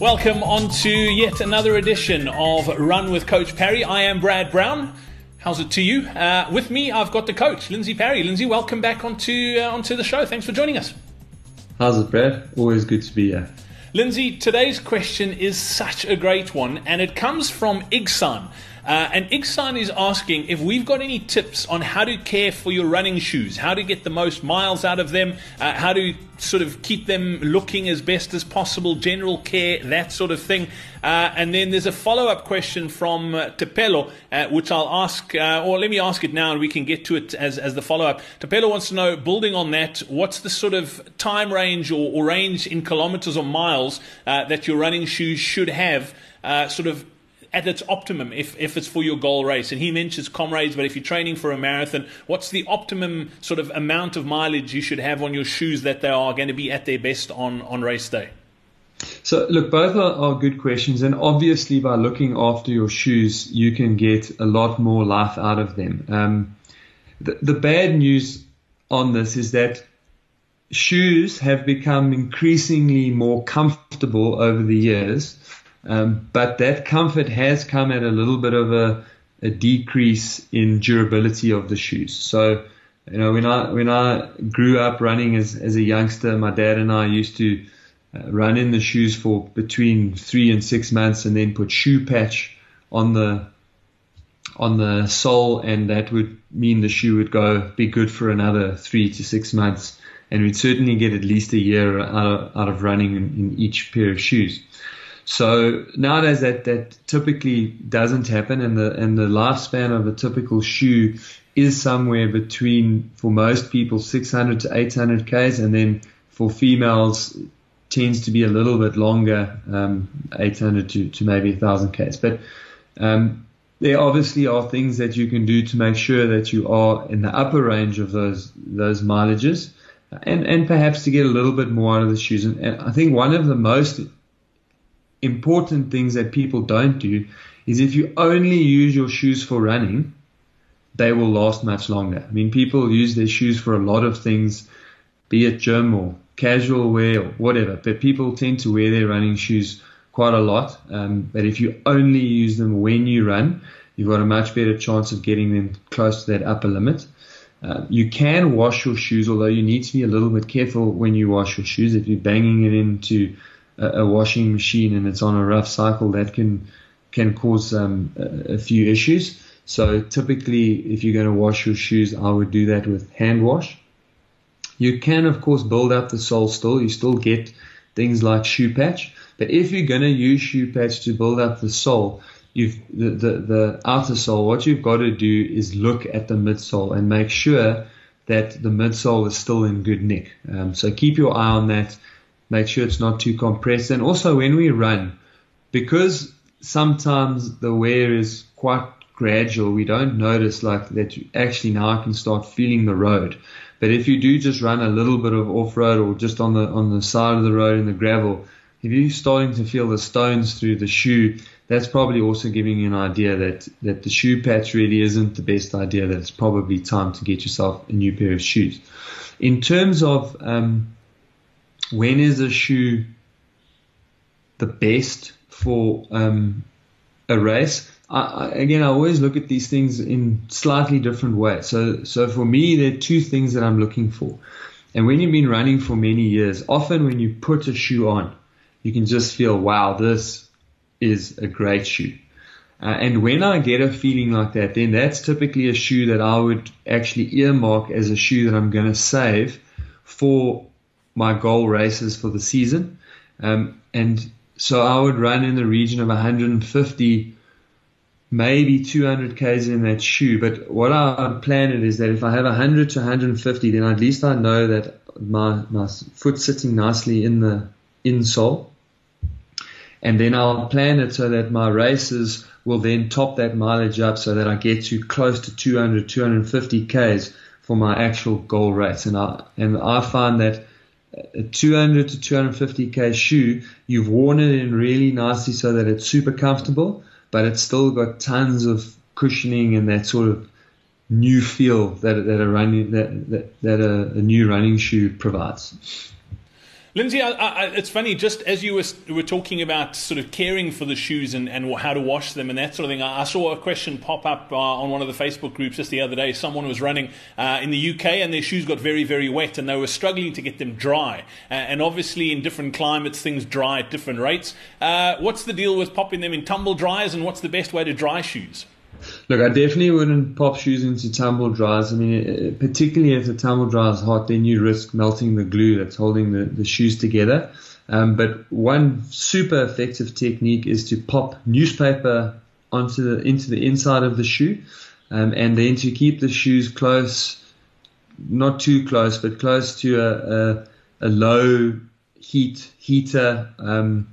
Welcome on to yet another edition of Run with Coach Parry. I am Brad Brown. How's it to you? Uh, with me, I've got the coach, Lindsey Parry. Lindsey, welcome back onto uh, onto the show. Thanks for joining us. How's it, Brad? Always good to be here. Lindsey, today's question is such a great one, and it comes from Igsan. Uh, and Iksan is asking if we've got any tips on how to care for your running shoes, how to get the most miles out of them, uh, how to sort of keep them looking as best as possible, general care, that sort of thing. Uh, and then there's a follow up question from uh, Tepelo, uh, which I'll ask, uh, or let me ask it now and we can get to it as, as the follow up. Tepelo wants to know, building on that, what's the sort of time range or, or range in kilometers or miles that your running shoes should have? sort of at its optimum if, if it's for your goal race. And he mentions comrades, but if you're training for a marathon, what's the optimum sort of amount of mileage you should have on your shoes that they are going to be at their best on, on race day? So, look, both are, are, good questions. And obviously, by looking after your shoes, you can get a lot more life out of them. Um, the, the bad news on this is that shoes have become increasingly more comfortable over the years. Um, but that comfort has come at a little bit of a, a, decrease in durability of the shoes. So, you know, when I when I grew up running as as a youngster, my dad and I used to uh, run in the shoes for between three and six months, and then put shoe patch on the on the sole, and that would mean the shoe would go be good for another three to six months, and we'd certainly get at least a year out of, out of running in, in each pair of shoes. So nowadays that, that typically doesn't happen and the and the lifespan of a typical shoe is somewhere between for most people 600 to 800 k's and then for females tends to be a little bit longer um, 800 to, to maybe 1000 k's. But um, there obviously are things that you can do to make sure that you are in the upper range of those those mileages and and perhaps to get a little bit more out of the shoes. And, and I think one of the most important things that people don't do is if you only use your shoes for running, they will last much longer. I mean, people use their shoes for a lot of things, be it gym or casual wear or whatever, but people tend to wear their running shoes quite a lot. Um, but if you only use them when you run, you've got a much better chance of getting them close to that upper limit. Uh, you can wash your shoes, although you need to be a little bit careful when you wash your shoes. If you're banging it into a, washing machine and it's on a rough cycle, that can can cause um, a, a few issues. So typically, if you're going to wash your shoes, I would do that with hand wash. You can, of course, build up the sole still. You still get things like shoe patch. But if you're going to use shoe patch to build up the sole, you've the, the, the outer sole, what you've got to do is look at the midsole and make sure that the midsole is still in good nick. Um, so keep your eye on that make sure it's not too compressed. And also when we run, because sometimes the wear is quite gradual, we don't notice like that actually now can start feeling the road. But if you do just run a little bit of off road or just on the on the side of the road in the gravel, if you're starting to feel the stones through the shoe, that's probably also giving you an idea that, that the shoe patch really isn't the best idea, that it's probably time to get yourself a new pair of shoes. In terms of um, when is a shoe the best for um, a race? I, I, again, I always look at these things in slightly different ways. So, so for me, there are two things that I'm looking for. And when you've been running for many years, often when you put a shoe on, you can just feel, wow, this is a great shoe. Uh, and when I get a feeling like that, then that's typically a shoe that I would actually earmark as a shoe that I'm going to save for my goal races for the season. Um, and so I would run in the region of 150, maybe 200 k's in that shoe. But what I plan it is that if I have 100 to 150, then at least I know that my my foot sitting nicely in the insole. and then I'll plan it so that my races will then top that mileage up so that I get to close to 200, 250 Ks for my actual goal race. And I, and I find that a 200 to 250 K shoe, you've worn it in really nicely so that it's super comfortable, but it's still got tons of cushioning and that sort of new feel that, that a running, that, that, that a, a new running shoe provides. Lindsey, I, I, it's funny, just as you were, were, talking about sort of caring for the shoes and, and how to wash them and that sort of thing, I, I saw a question pop up uh, on one of the Facebook groups just the other day. Someone was running uh, in the UK and their shoes got very, very wet and they were struggling to get them dry. Uh, and obviously, in different climates, things dry at different rates. Uh, what's the deal with popping them in tumble dryers and what's the best way to dry shoes? Look, I definitely wouldn't pop shoes into tumble dryers. I mean, particularly if the tumble dryer is hot, then you risk melting the glue that's holding the, the shoes together. Um, but one super effective technique is to pop newspaper onto the into the inside of the shoe, um, and then to keep the shoes close, not too close, but close to a, a, a low heat heater. Um,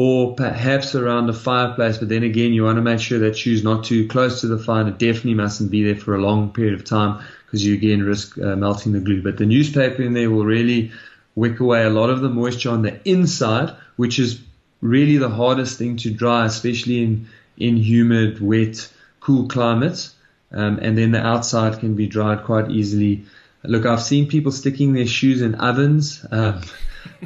or perhaps around a fireplace. But then again, you want to make sure that shoe's not too close to the fire. And it definitely mustn't be there for a long period of time because you again risk uh, melting the glue. But the newspaper in there will really wick away a lot of the moisture on the inside, which is really the hardest thing to dry, especially in in humid, wet, cool climates. Um, and then the outside can be dried quite easily. Look, I've seen people sticking their shoes in ovens. Um,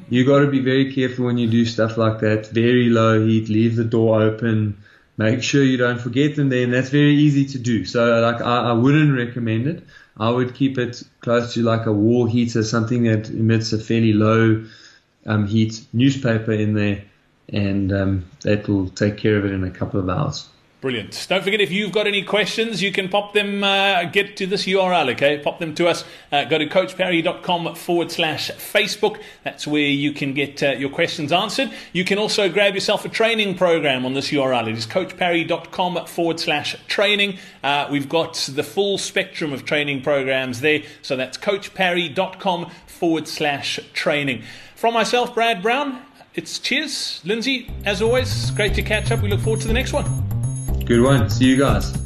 you got to be very careful when you do stuff like that. Very low heat, leave the door open, make sure you don't forget them there, and that's very easy to do. So, like, I, I wouldn't recommend it. I would keep it close to like a wall heater, something that emits a fairly low um, heat newspaper in there, and um, that will take care of it in a couple of hours. Brilliant. Don't forget, if you've got any questions, you can pop them, uh, get to this URL, okay? Pop them to us. Uh, go to coachparry.com forward slash Facebook. That's where you can get uh, your questions answered. You can also grab yourself a training program on this URL. It is coachparry.com forward slash training. Uh, we've got the full spectrum of training programs there. So that's coachparry.com forward slash training. From myself, Brad Brown, it's cheers. Lindsey, as always, great to catch up. We look forward to the next one. Good one. See you guys.